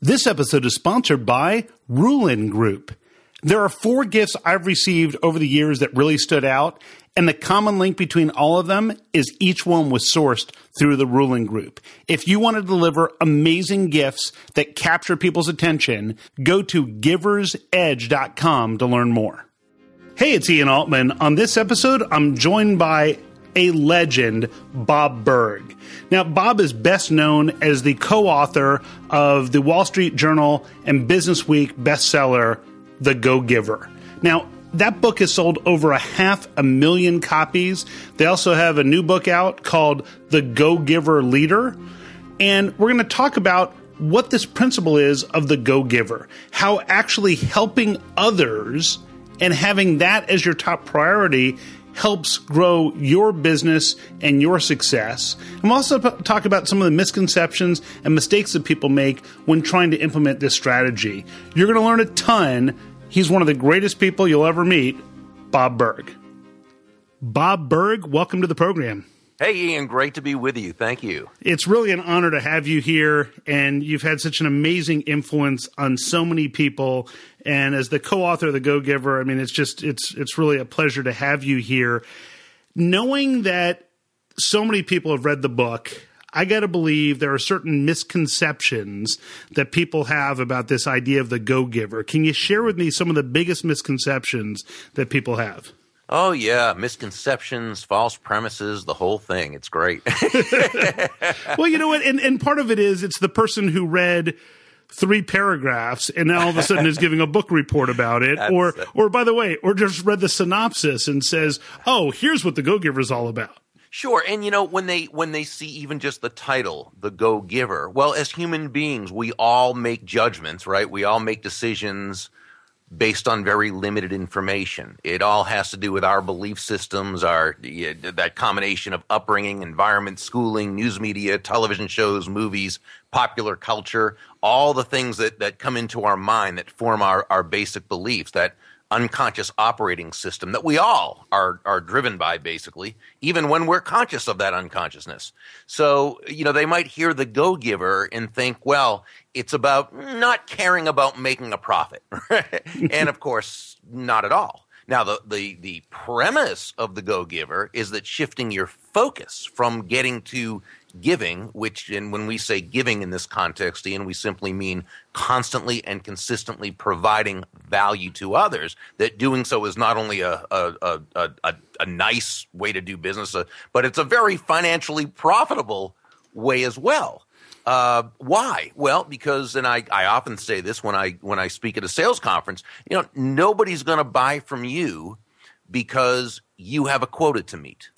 This episode is sponsored by Ruhlin Group. There are four gifts I've received over the years that really stood out, and the common link between all of them is each one was sourced through the Ruhlin Group. If you want to deliver amazing gifts that capture people's attention, go to giversedge.com to learn more. Hey, it's Ian Altman. On this episode, I'm joined by a legend, Bob Burg. Now, Bob is best known as the co author of the Wall Street Journal and Business Week bestseller, The Go Giver. Now, that book has sold over a half a million copies. They also have a new book out called The Go Giver Leader. And we're going to talk about what this principle is of the go giver, how actually helping others and having that as your top priority helps grow your business and your success. And we'll also talk about some of the misconceptions and mistakes that people make when trying to implement this strategy. You're going to learn a ton. He's one of the greatest people you'll ever meet, Bob Burg. Bob Burg, welcome to the program. Hey, Ian, great to be with you. Thank you. It's really an honor to have you here, and you've had such an amazing influence on so many people. And as the co-author of the Go Giver, I mean, it's just it's it's really a pleasure to have you here. Knowing that so many people have read the book, I got to believe there are certain misconceptions that people have about this idea of the Go Giver. Can you share with me some of the biggest misconceptions that people have? Oh yeah, misconceptions, false premises, the whole thing. It's great. well, you know what, and and part of it is it's the person who read three paragraphs and now all of a sudden is giving a book report about it or or by the way or just read the synopsis and says oh here's what the go giver is all about Sure, and you know when they when they see even just the title, the Go Giver. Well, as human beings, we all make judgments, right? We all make decisions based on very limited information. It all has to do with our belief systems, our that combination of upbringing, environment, schooling, news media, television shows, movies, popular culture, all the things that, that come into our mind that form our, our basic beliefs that unconscious operating system that we all are are driven by basically even when we're conscious of that unconsciousness. So you know they might hear the go giver and think well it's about not caring about making a profit and of course not at all. Now the the the premise of the go giver is that shifting your focus from getting to giving, which, and when we say giving in this context, Ian, we simply mean constantly and consistently providing value to others. That doing so is not only a a a, a, a nice way to do business, uh, but it's a very financially profitable way as well. Uh, why? Well, because, and I, I often say this when I when I speak at a sales conference. You know, nobody's going to buy from you because you have a quota to meet.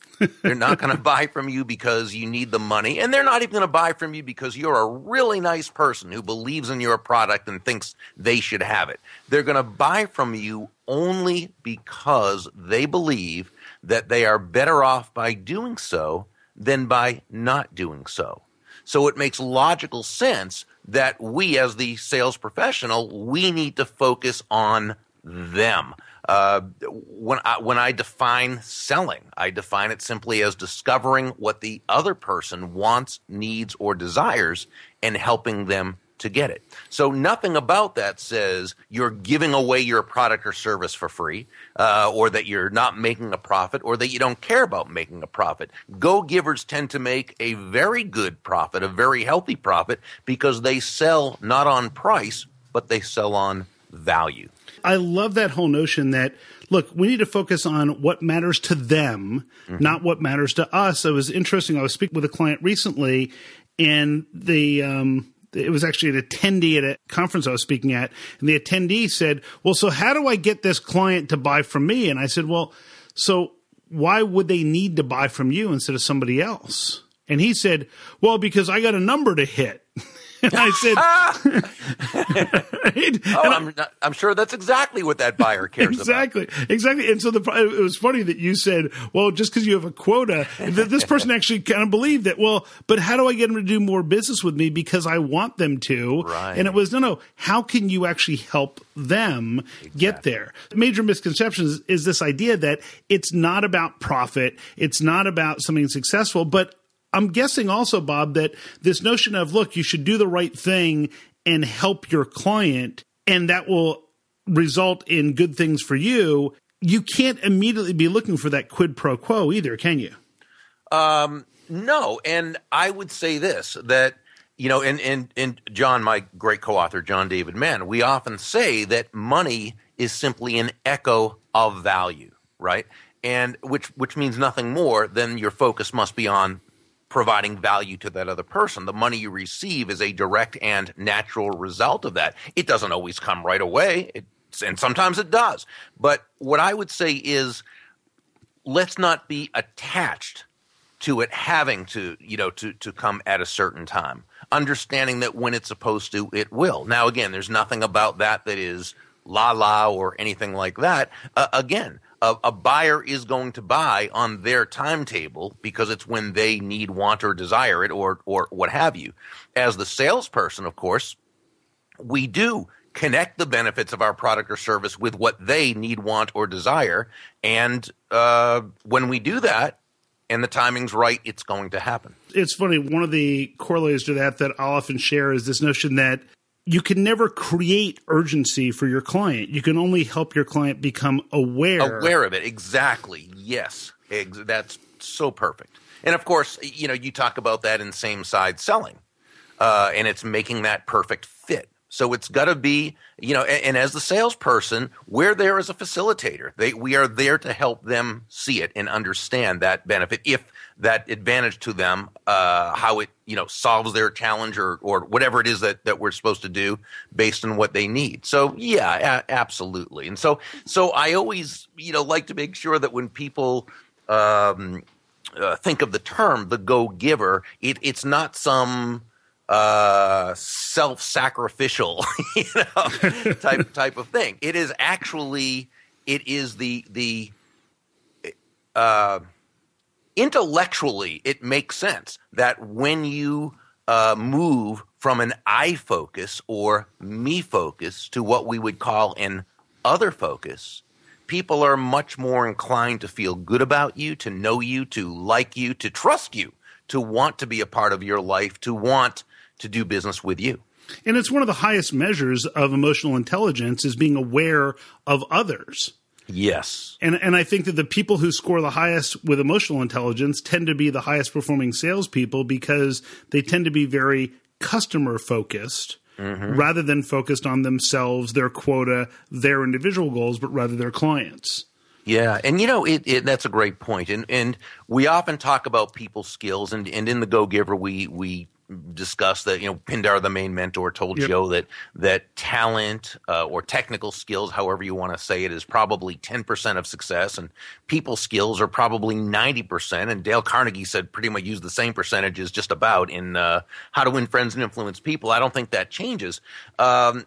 They're not going to buy from you because you need the money. And they're not even going to buy from you because you're a really nice person who believes in your product and thinks they should have it. They're going to buy from you only because they believe that they are better off by doing so than by not doing so. So it makes logical sense that we, as the sales professional, we need to focus on them. Uh, when I, when I define selling, I define it simply as discovering what the other person wants, needs, or desires, and helping them to get it. So nothing about that says you're giving away your product or service for free, uh, or that you're not making a profit, or that you don't care about making a profit. Go givers tend to make a very good profit, a very healthy profit, because they sell not on price, but they sell on value. I love that whole notion that look, we need to focus on what matters to them, mm-hmm. not what matters to us. It was interesting. I was speaking with a client recently, and the um, it was actually an attendee at a conference I was speaking at, and the attendee said, "Well, so how do I get this client to buy from me?" And I said, "Well, so why would they need to buy from you instead of somebody else?" And he said, "Well, because I got a number to hit." And I said, ah! right? "Oh, I'm, not, I'm sure that's exactly what that buyer cares exactly, about." Exactly, exactly. And so the it was funny that you said, "Well, just because you have a quota, that this person actually kind of believed that." Well, but how do I get them to do more business with me because I want them to? Right. And it was no, no. How can you actually help them exactly. get there? The major misconceptions is this idea that it's not about profit, it's not about something successful, but I'm guessing also, Bob, that this notion of look, you should do the right thing and help your client, and that will result in good things for you, you can't immediately be looking for that quid pro quo either, can you? Um, no, and I would say this that you know, and and and John, my great co-author, John David Mann, we often say that money is simply an echo of value, right? And which which means nothing more than your focus must be on providing value to that other person. The money you receive is a direct and natural result of that. It doesn't always come right away, it, and sometimes it does. But what I would say is, let's not be attached to it having to, you know, to to come at a certain time. Understanding that when it's supposed to, it will. Now, again, there's nothing about that that is la la or anything like that. Uh, again, a, a, buyer is going to buy on their timetable because it's when they need, want, or desire it, or or what have you. As the salesperson, of course, we do connect the benefits of our product or service with what they need, want, or desire, and uh, when we do that, and the timing's right, it's going to happen. It's funny. One of the corollaries to that that I'll often share is this notion that you can never create urgency for your client. You can only help your client become aware. Aware of it. Exactly. Yes. That's so perfect. And of course, you know, you talk about that in same side selling, uh, and it's making that perfect fit. So it's got to be, you know, and, and, as the salesperson, we're there as a facilitator. They, we are there to help them see it and understand that benefit if that advantage to them, uh, how it, you know, solves their challenge or, or whatever it is that, that we're supposed to do based on what they need. So yeah, a- absolutely. And so, so I always, you know, like to make sure that when people, um, uh, think of the term the go giver, it, it's not some, uh, self-sacrificial, you know, type type of thing. It is actually it is the the uh, intellectually it makes sense that when you uh, move from an I focus or me focus to what we would call an other focus, people are much more inclined to feel good about you, to know you, to like you, to trust you, to want to be a part of your life, to want to do business with you. And it's one of the highest measures of emotional intelligence is being aware of others. Yes. And and I think that the people who score the highest with emotional intelligence tend to be the highest performing salespeople because they tend to be very customer focused mm-hmm. rather than focused on themselves, their quota, their individual goals, but rather their clients. Yeah, and you know it, it, that's a great point, and and we often talk about people skills, and, and in the Go Giver we we discussed that you know Pindar, the main mentor, told yep. Joe that that talent uh, or technical skills, however you want to say it, is probably ten percent of success, and people skills are probably ninety percent. And Dale Carnegie said pretty much use the same percentages just about in uh, How to Win Friends and Influence People. I don't think that changes. Um,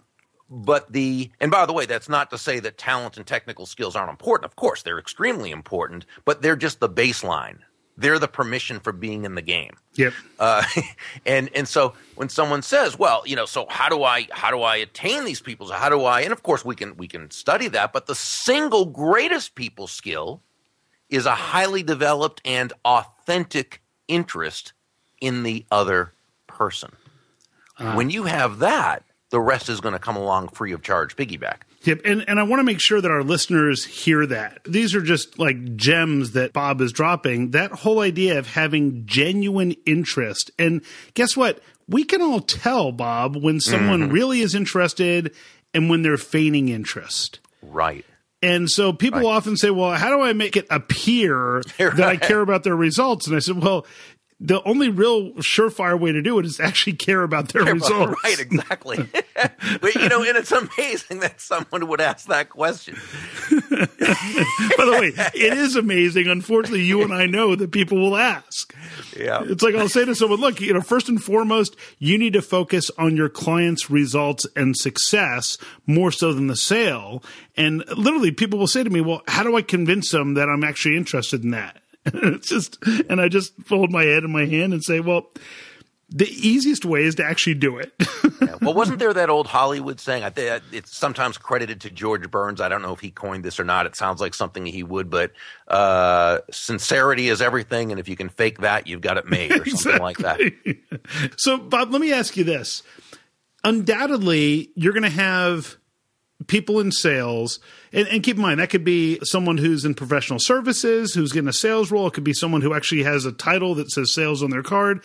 but the and by the way that's not to say that talent and technical skills aren't important of course they're extremely important but they're just the baseline they're the permission for being in the game. Yep. Uh, and and so when someone says, "Well, you know, so how do I how do I attain these people? So how do I?" And of course, we can we can study that. But the single greatest people skill is a highly developed and authentic interest in the other person. Uh, when you have that, the rest is going to come along free of charge, piggyback. Yep. And, and I want to make sure that our listeners hear that. These are just like gems that Bob is dropping. That whole idea of having genuine interest. And guess what? We can all tell, Bob, when someone mm-hmm. really is interested and when they're feigning interest. Right. And so people right. often say, well, how do I make it appear that I care about their results? And I said, well, the only real surefire way to do it is actually care about their care results. About, right, exactly. but you know, and it's amazing that someone would ask that question. By the way, it is amazing. Unfortunately, you and I know that people will ask. Yeah. It's like I'll say to someone, look, you know, first and foremost, you need to focus on your client's results and success more so than the sale. And literally people will say to me, well, how do I convince them that I'm actually interested in that? it's just, and I just fold my head in my hand and say, well, the easiest way is to actually do it. yeah. Well, wasn't there that old Hollywood saying? I think it's sometimes credited to George Burns. I don't know if he coined this or not. It sounds like something he would, but uh, sincerity is everything, and if you can fake that, you've got it made, or something exactly. like that. So, Bob, let me ask you this: undoubtedly you're going to have people in sales and, and, keep in mind that could be someone who's in professional services who's getting a sales role it could be someone who actually has a title that says sales on their card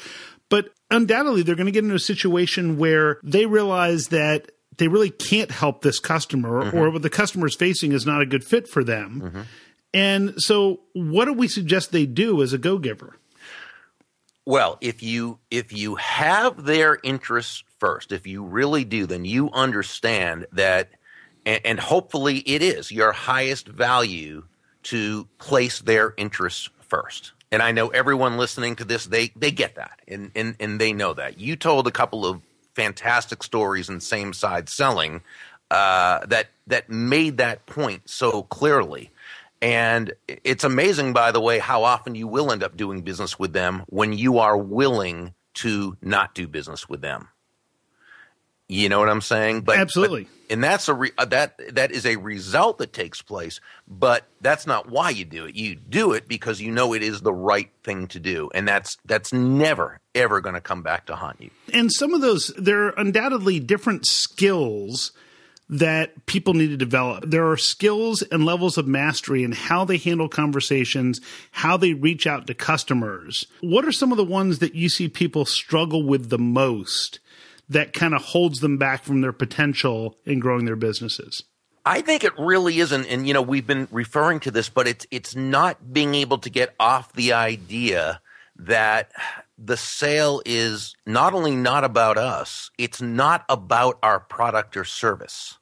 but undoubtedly they're going to get into a situation where they realize that they really can't help this customer mm-hmm. or what the customer is facing is not a good fit for them mm-hmm. and so what do we suggest they do as a go-giver well, if you if you have their interests first, if you really do, then you understand that, and, and hopefully it is your highest value to place their interests first. And I know everyone listening to this, they they get that, and and and they know that. You told a couple of fantastic stories in same side selling uh, that that made that point so clearly. And it's amazing, by the way, how often you will end up doing business with them when you are willing to not do business with them. You know what I'm saying? But absolutely, but, and that's a re, uh, that that is a result that takes place. But that's not why you do it. You do it because you know it is the right thing to do, and that's that's never ever going to come back to haunt you. And some of those, there are undoubtedly different skills that people need to develop. There are skills and levels of mastery in how they handle conversations, how they reach out to customers. What are some of the ones that you see people struggle with the most that kind of holds them back from their potential in growing their businesses? I think it really isn't, and you know we've been referring to this, but it's it's not being able to get off the idea that the sale is not only not about us, it's not about our product or service.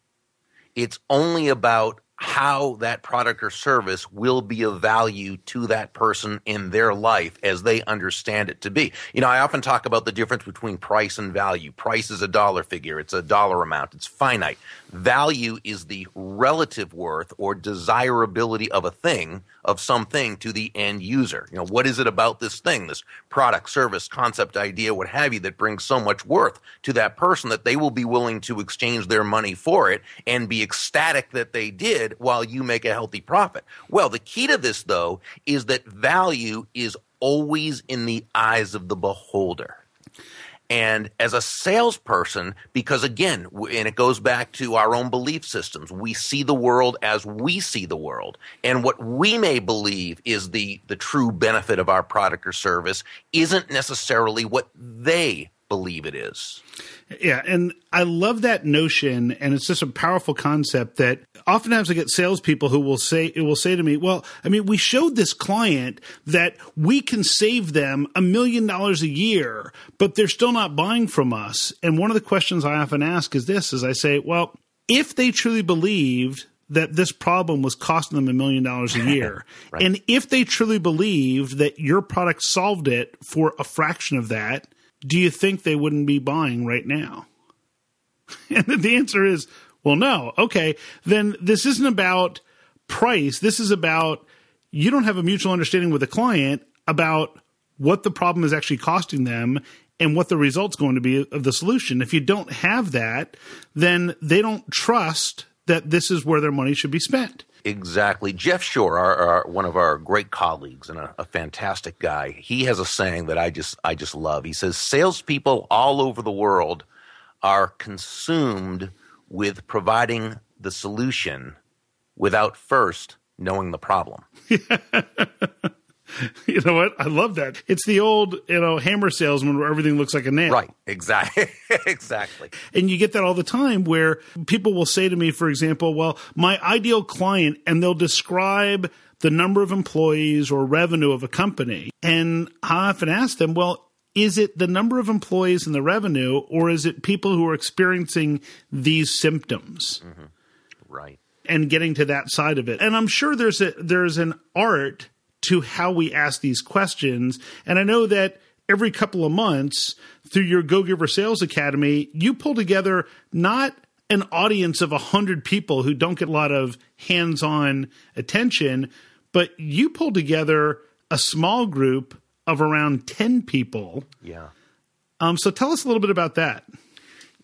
It's only about how that product or service will be of value to that person in their life as they understand it to be. You know, I often talk about the difference between price and value. Price is a dollar figure, it's a dollar amount, it's finite. Value is the relative worth or desirability of a thing, of something to the end user. You know, what is it about this thing, this product, service, concept, idea, what have you, that brings so much worth to that person that they will be willing to exchange their money for it and be ecstatic that they did while you make a healthy profit? Well, the key to this, though, is that value is always in the eyes of the beholder. And as a salesperson, because again, and it goes back to our own belief systems, we see the world as we see the world. And what we may believe is the, the true benefit of our product or service isn't necessarily what they believe it is. Yeah, and I love that notion, and it's just a powerful concept that oftentimes I get salespeople who will say it will say to me, "Well, I mean, we showed this client that we can save them a million dollars a year, but they're still not buying from us." And one of the questions I often ask is this: "Is I say, well, if they truly believed." That this problem was costing them a million dollars a year. right. And if they truly believed that your product solved it for a fraction of that, do you think they wouldn't be buying right now? And the answer is, well, no. Okay, then this isn't about price. This is about you don't have a mutual understanding with the client about what the problem is actually costing them and what the result's going to be of the solution. If you don't have that, then they don't trust that this is where their money should be spent. Exactly. Jeff Shore, our, our, one of our great colleagues and a, a, fantastic guy, he has a saying that I just I just love. He says salespeople all over the world are consumed with providing the solution without first knowing the problem. you know what? I love that. It's the old, you know, hammer salesman where everything looks like a nail. Right. Exactly. exactly. And you get that all the time where people will say to me, for example, well, my ideal client, and they'll describe the number of employees or revenue of a company. And I often ask them, well, is it the number of employees and the revenue, or is it people who are experiencing these symptoms? Mm-hmm. Right. And getting to that side of it. And I'm sure there's a there's an art to how we ask these questions. And I know that every couple of months through your Go Giver Sales Academy, you pull together not an audience of a 100 people who don't get a lot of hands on attention, but you pull together a small group of around 10 people. Yeah. Um, so tell us a little bit about that.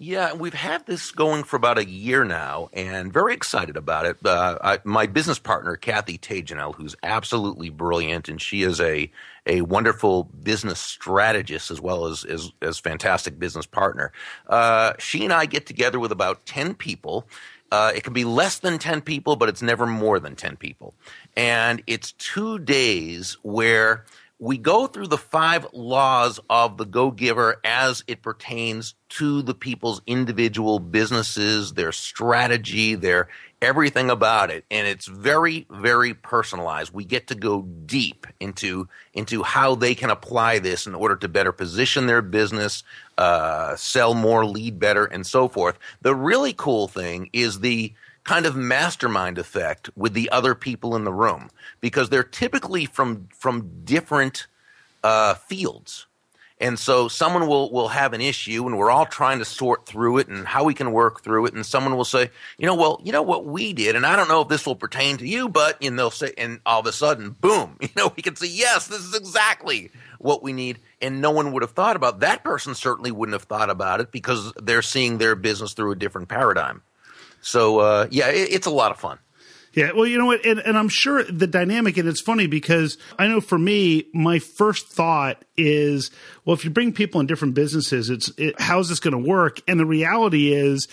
Yeah, we've had this going for about a year now, and very excited about it. Uh, I, my business partner, Kathy Tagenel, who's absolutely brilliant, and she is a a wonderful business strategist as well as as, as fantastic business partner. Uh, she and I get together with about ten people. Uh, it can be less than 10 people, but it's never more than 10 people. And it's two days where we go through the five laws of the go giver as it pertains to the people's individual businesses, their strategy, their everything about it. And it's very, very personalized. We get to go deep into, into how they can apply this in order to better position their business, uh, sell more, lead better, and so forth. The really cool thing is the, kind of mastermind effect with the other people in the room because they're typically from from different uh, fields. And so someone will, will have an issue and we're all trying to sort through it and how we can work through it. And someone will say, you know, well, you know what we did, and I don't know if this will pertain to you, but and they'll say, and all of a sudden, boom, you know, we can say, yes, this is exactly what we need. And no one would have thought about that person certainly wouldn't have thought about it because they're seeing their business through a different paradigm. So uh, yeah, it, it's a lot of fun. Yeah, well, you know what, and, and, I'm sure the dynamic, and it's funny because I know for me, my first thought is, well, if you bring people in different businesses, it's it, how's this going to work? And the reality is,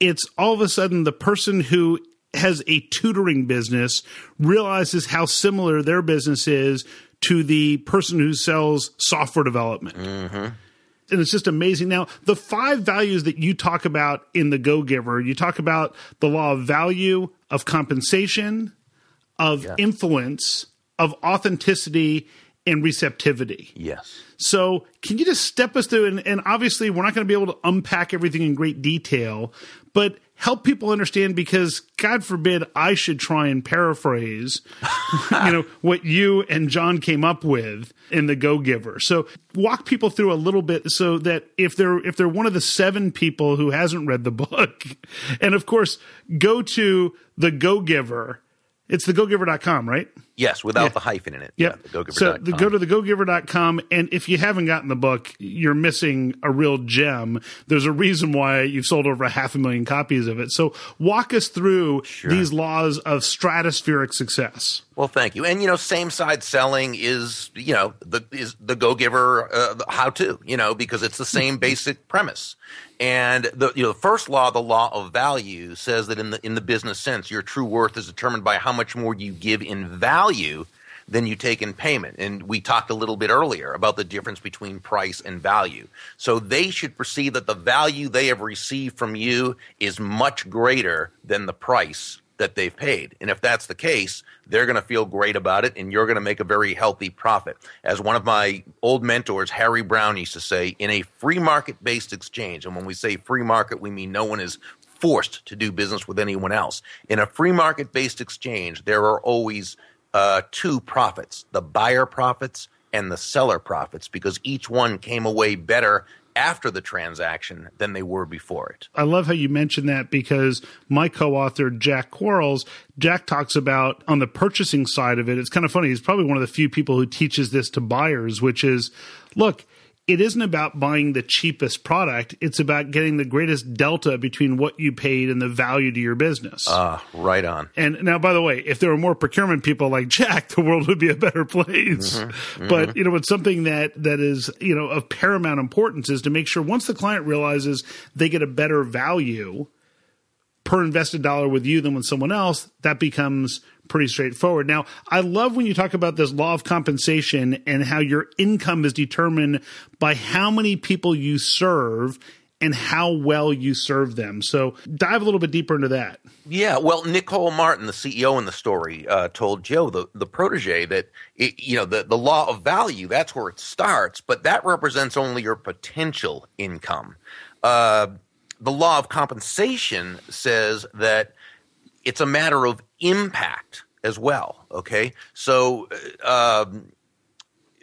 it's all of a sudden the person who has a tutoring business realizes how similar their business is to the person who sells software development. Mm-hmm and it's just amazing. Now, the five values that you talk about in the Go Giver, you talk about the law of value, of compensation, of influence, of authenticity, and receptivity. Yes. So, can you just step us through? And, and obviously, we're not going to be able to unpack everything in great detail, but help people understand because God forbid I should try and paraphrase, you know, what you and John came up with in the Go Giver. So walk people through a little bit so that if they're if they're one of the seven people who hasn't read the book, and of course go to the Go Giver it's the go gogiver.com, right? Yes, without yeah. the hyphen in it. Yep. Yeah. The so the, go to the gogiver.com. And if you haven't gotten the book, you're missing a real gem. There's a reason why you've sold over a half a million copies of it. So walk us through sure. these laws of stratospheric success. Well, thank you. And you know, same side selling is you know the is the go giver uh, how to you know because it's the same basic premise. And the you know the first law, the law of value, says that in the in the business sense, your true worth is determined by how much more you give in value than you take in payment. And we talked a little bit earlier about the difference between price and value. So they should perceive that the value they have received from you is much greater than the price that they've paid. And if that's the case, they're going to feel great about it and you're going to make a very healthy profit. As one of my old mentors, Harry Browne, used to say, in a free market based exchange, and when we say free market, we mean no one is forced to do business with anyone else. In a free market based exchange, there are always uh, two profits the buyer profits and the seller profits because each one came away better after the transaction than they were before it. I love how you mentioned that because my co-author Jack Quarles, Jack talks about on the purchasing side of it. It's kind of funny. He's probably one of the few people who teaches this to buyers, which is, look, it isn't about buying the cheapest product. It's about getting the greatest delta between what you paid and the value to your business. Ah, uh, right on. And now, by the way, if there were more procurement people like Jack, the world would be a better place. Mm-hmm, mm-hmm. But, you know, it's something that, that is, you know, of paramount importance is to make sure once the client realizes they get a better value per invested dollar with you than with someone else, that becomes pretty straightforward. Now, I love when you talk about this law of compensation and how your income is determined by how many people you serve and how well you serve them. So dive a little bit deeper into that. Yeah, well, Nicole Martin, the CEO in the story, uh, told Joe, the, the protege, that it, you know the, the law of value that's where it starts, but that represents only your potential income. Uh, the law of compensation says that it's a matter of impact as well. Okay, so uh, um,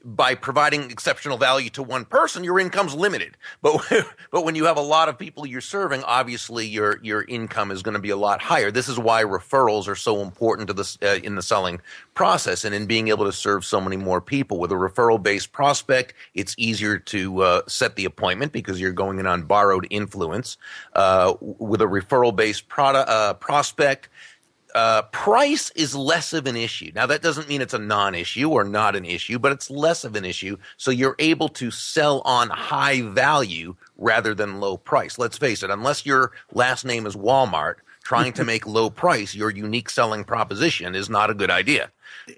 by providing exceptional value to one person, your income's limited. But but when you have a lot of people you're serving, obviously your your income is going to be a lot higher. This is why referrals are so important to this uh, in the selling process and in being able to serve so many more people. With a referral based prospect, it's easier to uh, set the appointment because you're going in on borrowed influence. Uh, with a referral based product uh, prospect uh, price is less of an issue. Now, that doesn't mean it's a non issue or not an issue, but it's less of an issue. So you're able to sell on high value rather than low price. Let's face it, unless your last name is Walmart, trying to make low price your unique selling proposition is not a good idea.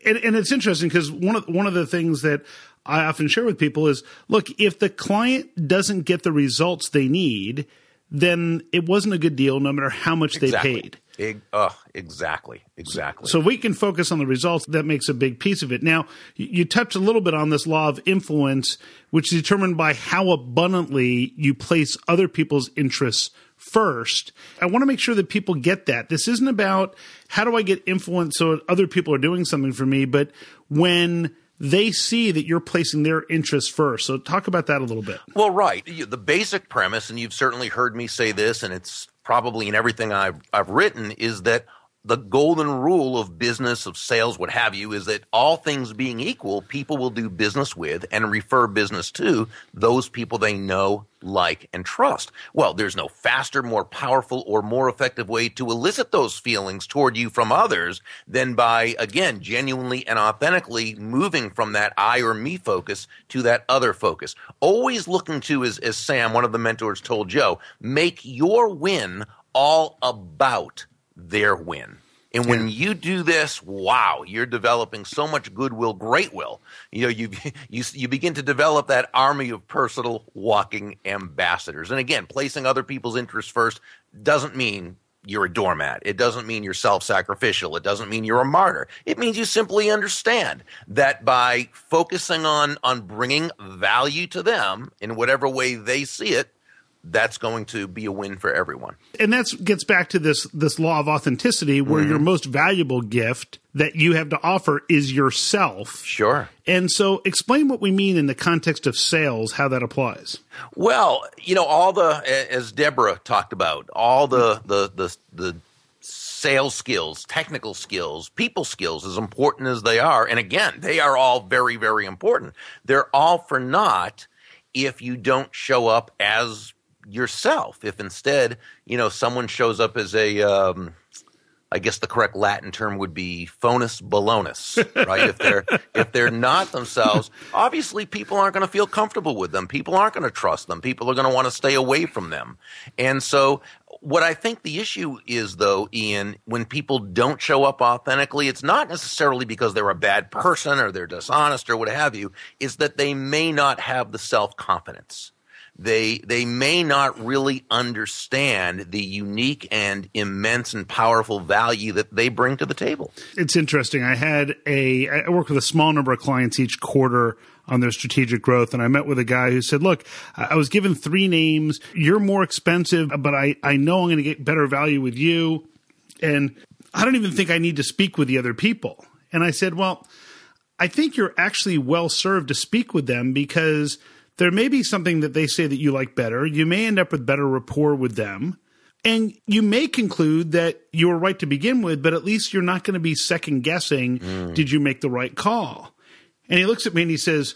And, and it's interesting because one of, one of the things that I often share with people is look, if the client doesn't get the results they need, then it wasn't a good deal no matter how much exactly. they paid. It, uh, exactly, exactly. So we can focus on the results. That makes a big piece of it. Now, you touched a little bit on this law of influence, which is determined by how abundantly you place other people's interests first. I want to make sure that people get that. This isn't about how do I get influence so other people are doing something for me, but when they see that you're placing their interests first. So talk about that a little bit. Well, right. The basic premise, and you've certainly heard me say this, and it's probably in everything I've I've written, is that the golden rule of business, of sales, what have you, is that all things being equal, people will do business with and refer business to those people they know, like, and trust. Well, there's no faster, more powerful, or more effective way to elicit those feelings toward you from others than by, again, genuinely and authentically moving from that I or me focus to that other focus. Always looking to, as, as Sam, one of the mentors told Joe, make your win all about their win. And when you do this, wow, you're developing so much goodwill, great will. You know, you you you begin to develop that army of personal walking ambassadors. And again, placing other people's interests first doesn't mean you're a doormat. It doesn't mean you're self-sacrificial. It doesn't mean you're a martyr. It means you simply understand that by focusing on on bringing value to them in whatever way they see it, that's going to be a win for everyone. And that gets back to this this law of authenticity where mm-hmm. your most valuable gift that you have to offer is yourself. Sure. And so explain what we mean in the context of sales, how that applies. Well, you know, all the as Deborah talked about, all the the the, the sales skills, technical skills, people skills, as important as they are, and again, they are all very, very important. They're all for naught if you don't show up as yourself. If instead, you know, someone shows up as a, um, I guess the correct Latin term would be phonus balonus, right? if they're if they're not themselves, obviously people aren't going to feel comfortable with them. People aren't going to trust them. People are going to want to stay away from them. And so what I think the issue is though, Ian, when people don't show up authentically, it's not necessarily because they're a bad person or they're dishonest or what have you, is that they may not have the self-confidence they they may not really understand the unique and immense and powerful value that they bring to the table. It's interesting. I had a I work with a small number of clients each quarter on their strategic growth. And I met with a guy who said, look, I was given three names. You're more expensive, but I, I know I'm going to get better value with you. And I don't even think I need to speak with the other people. And I said, well, I think you're actually well served to speak with them because – there may be something that they say that you like better. You may end up with better rapport with them. And you may conclude that you were right to begin with, but at least you're not going to be second guessing, mm. did you make the right call? And he looks at me and he says,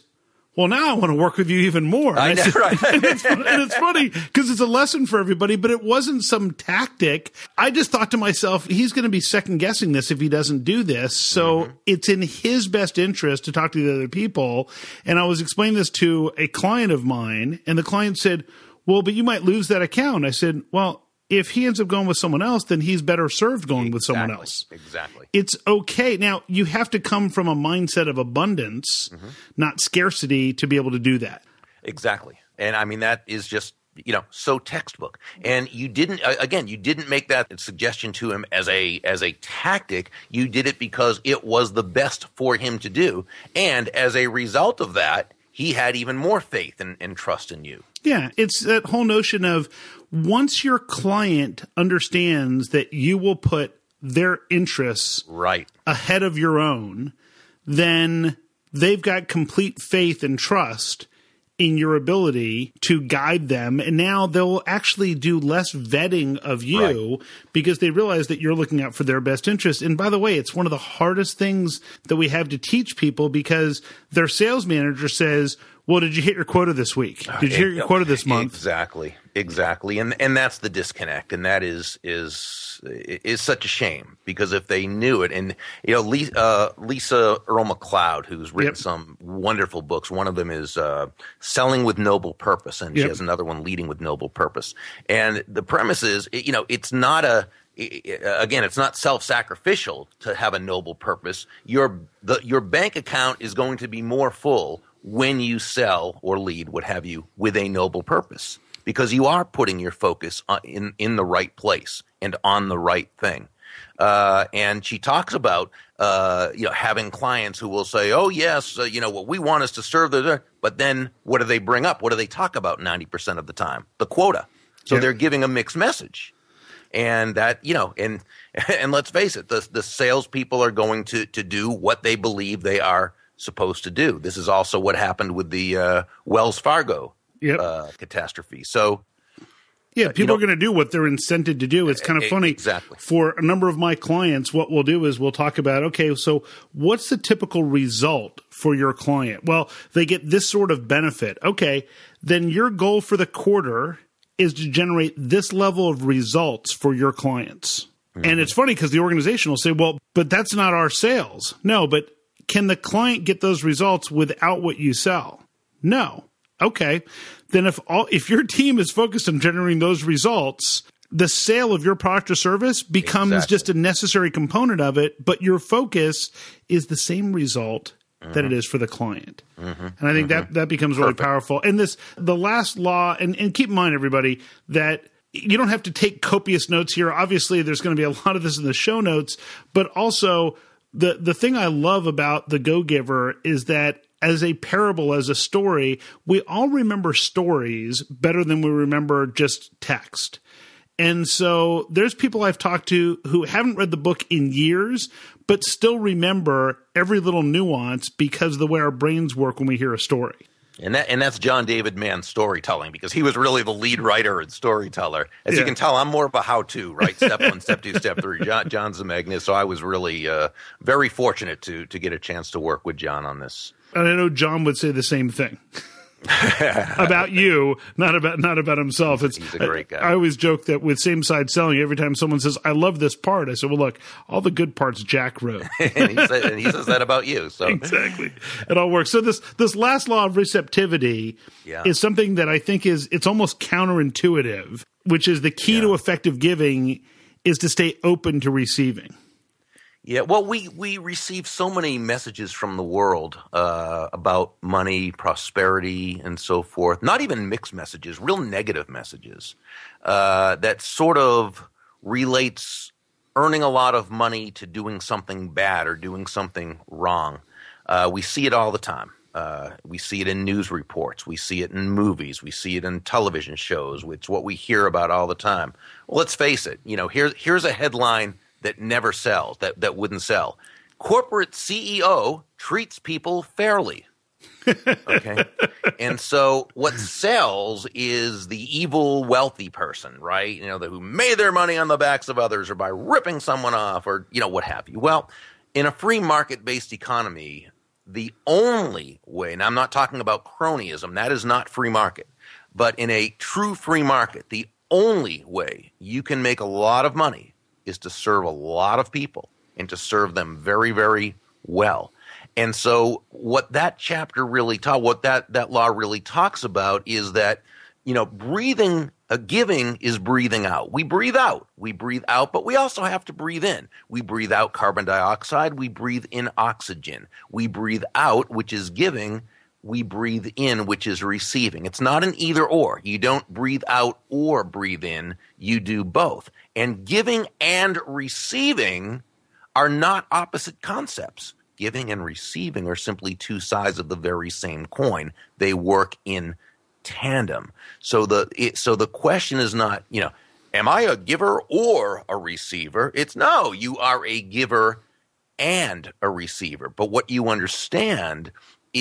well, now I want to work with you even more. I know, right? and, it's, and it's funny because it's a lesson for everybody, but it wasn't some tactic. I just thought to myself, he's going to be second guessing this if he doesn't do this. So mm-hmm. it's in his best interest to talk to the other people. And I was explaining this to a client of mine, and the client said, well, but you might lose that account. I said, well, if he ends up going with someone else, then he's better served going exactly, with someone else. Exactly. It's okay. Now, you have to come from a mindset of abundance, mm-hmm. not scarcity, to be able to do that. Exactly. And I mean, that is just you know so textbook and you didn't again you didn't make that suggestion to him as a as a tactic you did it because it was the best for him to do and as a result of that he had even more faith and, and trust in you yeah it's that whole notion of once your client understands that you will put their interests right ahead of your own, then they've got complete faith and trust in your ability to guide them. And now they'll actually do less vetting of you right. because they realize that you're looking out for their best interest. And by the way, it's one of the hardest things that we have to teach people because their sales manager says, well, did you hit your quota this week? Uh, did you hit your quota this month? Exactly, exactly, and and that's the disconnect, and that is is is such a shame because if they knew it, and you know, Lisa, uh, Lisa Earle McLeod, who's written yep. some wonderful books. One of them is uh, "Selling with Noble Purpose," and yep. she has another one, "Leading with Noble Purpose." And the premise is, you know, it's not a again, it's not self-sacrificial to have a noble purpose. Your the, your bank account is going to be more full when you sell or lead, what have you, with a noble purpose, because you are putting your focus in in the right place and on the right thing. Uh, and she talks about uh, you know having clients who will say, "Oh yes, uh, you know what we want is to serve the," but then what do they bring up? What do they talk about ninety percent of the time? The quota. So yeah. they're giving a mixed message, and that you know, and and let's face it, the the salespeople are going to to do what they believe they are supposed to do. This is also what happened with the uh, Wells Fargo yep. uh, catastrophe. So, yeah, people you know, are going to do what they're incented to do. It's kind of funny. Exactly. For a number of my clients, what we'll do is we'll talk about okay, so what's the typical result for your client? Well, they get this sort of benefit. Okay, then your goal for the quarter is to generate this level of results for your clients. Mm-hmm. And it's funny because the organization will say, well, but that's not our sales. No, but can the client get those results without what you sell? No. Okay. Then if all if your team is focused on generating those results, the sale of your product or service becomes exactly. just a necessary component of it, but your focus is the same result Mm-hmm. that it is for the client. Mm-hmm. And I think mm-hmm. that that becomes really Perfect. powerful. And this the last law and, and keep in mind everybody that you don't have to take copious notes here. Obviously there's going to be a lot of this in the show notes, but also the the thing I love about the Go Giver is that as a parable, as a story, we all remember stories better than we remember just text. And so there's people I've talked to who haven't read the book in years, but still remember every little nuance because of the way our brains work when we hear a story. And that and that's John David Mann's storytelling because he was really the lead writer and storyteller. As yeah. you can tell, I'm more of a how-to, right? Step one, step two, step three. John, John's the magnus, so I was really uh, very fortunate to to get a chance to work with John on this. And I know John would say the same thing. about you, not about not about himself. It's he's a great guy. I, I, always joke that with same side selling, every time someone says, "I love this part," I said, "Well, look, all the good parts Jack wrote." and, he said, and, he says that about you. So exactly, it all works. So this this last law of receptivity yeah. is something that I think is it's almost counterintuitive, which is the key yeah. to effective giving is to stay open to receiving. Yeah, well, we we receive so many messages from the world uh, about money, prosperity, and so forth. Not even mixed messages, real negative messages uh, that sort of relates earning a lot of money to doing something bad or doing something wrong. Uh, we see it all the time. Uh, we see it in news reports. We see it in movies. We see it in television shows. It's what we hear about all the time. Well, let's face it. You know, here's here's a headline that never sells, that, that wouldn't sell. Corporate CEO treats people fairly. okay. and so what sells is the evil wealthy person, right? You know, the, who made their money on the backs of others or by ripping someone off or, you know, what have you. Well, in a free market based economy, the only way, and I'm not talking about cronyism, that is not free market, but in a true free market, the only way you can make a lot of money is to serve a lot of people and to serve them very, very well. And so what that chapter really taught, what that, that law really talks about is that, you know, breathing, uh, giving is breathing out. We breathe out. We breathe out, but we also have to breathe in. We breathe out carbon dioxide. We breathe in oxygen. We breathe out, which is giving. We breathe in, which is receiving. It's not an either or. You don't breathe out or breathe in. You do both. And giving and receiving are not opposite concepts. Giving and receiving are simply two sides of the very same coin. They work in tandem. So the it, so the question is not, you know, am I a giver or a receiver? It's no, you are a giver and a receiver. But what you understand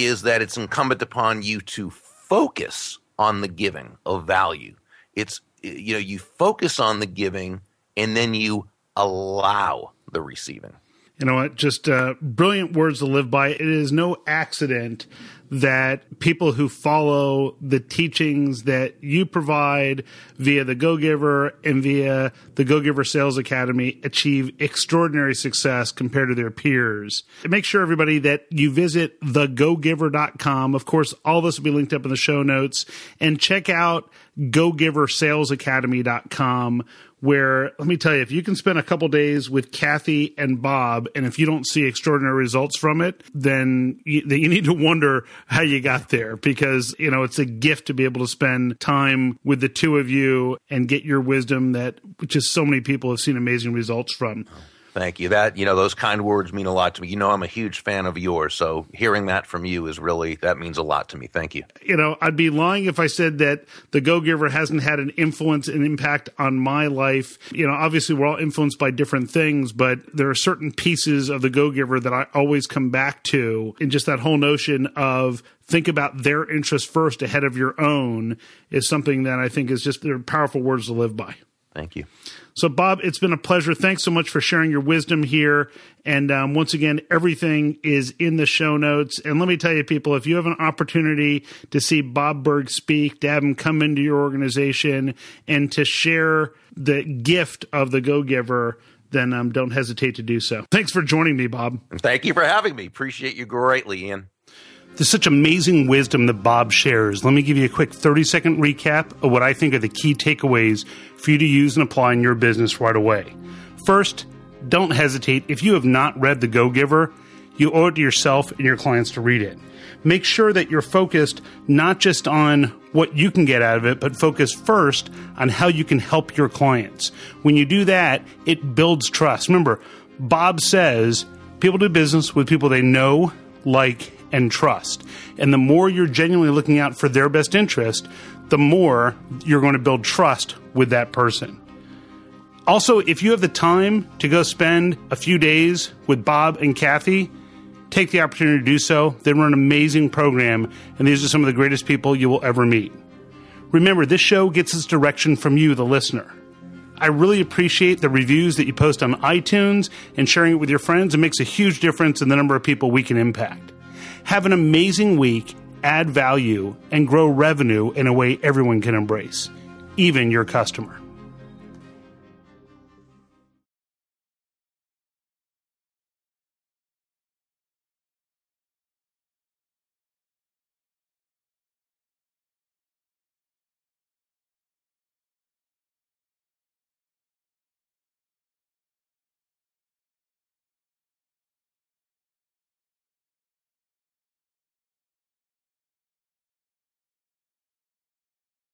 is that it's incumbent upon you to focus on the giving of value. It's you know you focus on the giving and then you allow the receiving. You know what? Just uh, brilliant words to live by. It is no accident that people who follow the teachings that you provide via the Go Giver and via the Go Giver Sales Academy achieve extraordinary success compared to their peers. Make sure everybody that you visit thegogiver.com. Of course, all this will be linked up in the show notes and check out gogiversalesacademy.com where let me tell you, if you can spend a couple days with Kathy and Bob, and if you don't see extraordinary results from it, then you, then you need to wonder how you got there because you know it's a gift to be able to spend time with the two of you and get your wisdom that just so many people have seen amazing results from. Thank you. That you know, those kind words mean a lot to me. You know, I'm a huge fan of yours, so hearing that from you is really that means a lot to me. Thank you. You know, I'd be lying if I said that the Go Giver hasn't had an influence and impact on my life. You know, obviously we're all influenced by different things, but there are certain pieces of the Go Giver that I always come back to, and just that whole notion of think about their interest first ahead of your own is something that I think is just they're powerful words to live by. Thank you. So, Bob, it's been a pleasure. Thanks so much for sharing your wisdom here. And um, once again, everything is in the show notes. And let me tell you, people, if you have an opportunity to see Bob Burg speak, to have him come into your organization, and to share the gift of the Go Giver, then um, don't hesitate to do so. Thanks for joining me, Bob. Thank you for having me. Appreciate you greatly, Ian. There's such amazing wisdom that Bob shares. Let me give you a quick 30 second recap of what I think are the key takeaways for you to use and apply in your business right away. First, don't hesitate. If you have not read The Go Giver, you owe it to yourself and your clients to read it. Make sure that you're focused not just on what you can get out of it, but focus first on how you can help your clients. When you do that, it builds trust. Remember, Bob says people do business with people they know, like, and trust. And the more you're genuinely looking out for their best interest, the more you're going to build trust with that person. Also, if you have the time to go spend a few days with Bob and Kathy, take the opportunity to do so. They run an amazing program, and these are some of the greatest people you will ever meet. Remember, this show gets its direction from you, the listener. I really appreciate the reviews that you post on iTunes and sharing it with your friends. It makes a huge difference in the number of people we can impact. Have an amazing week, add value, and grow revenue in a way everyone can embrace, even your customer.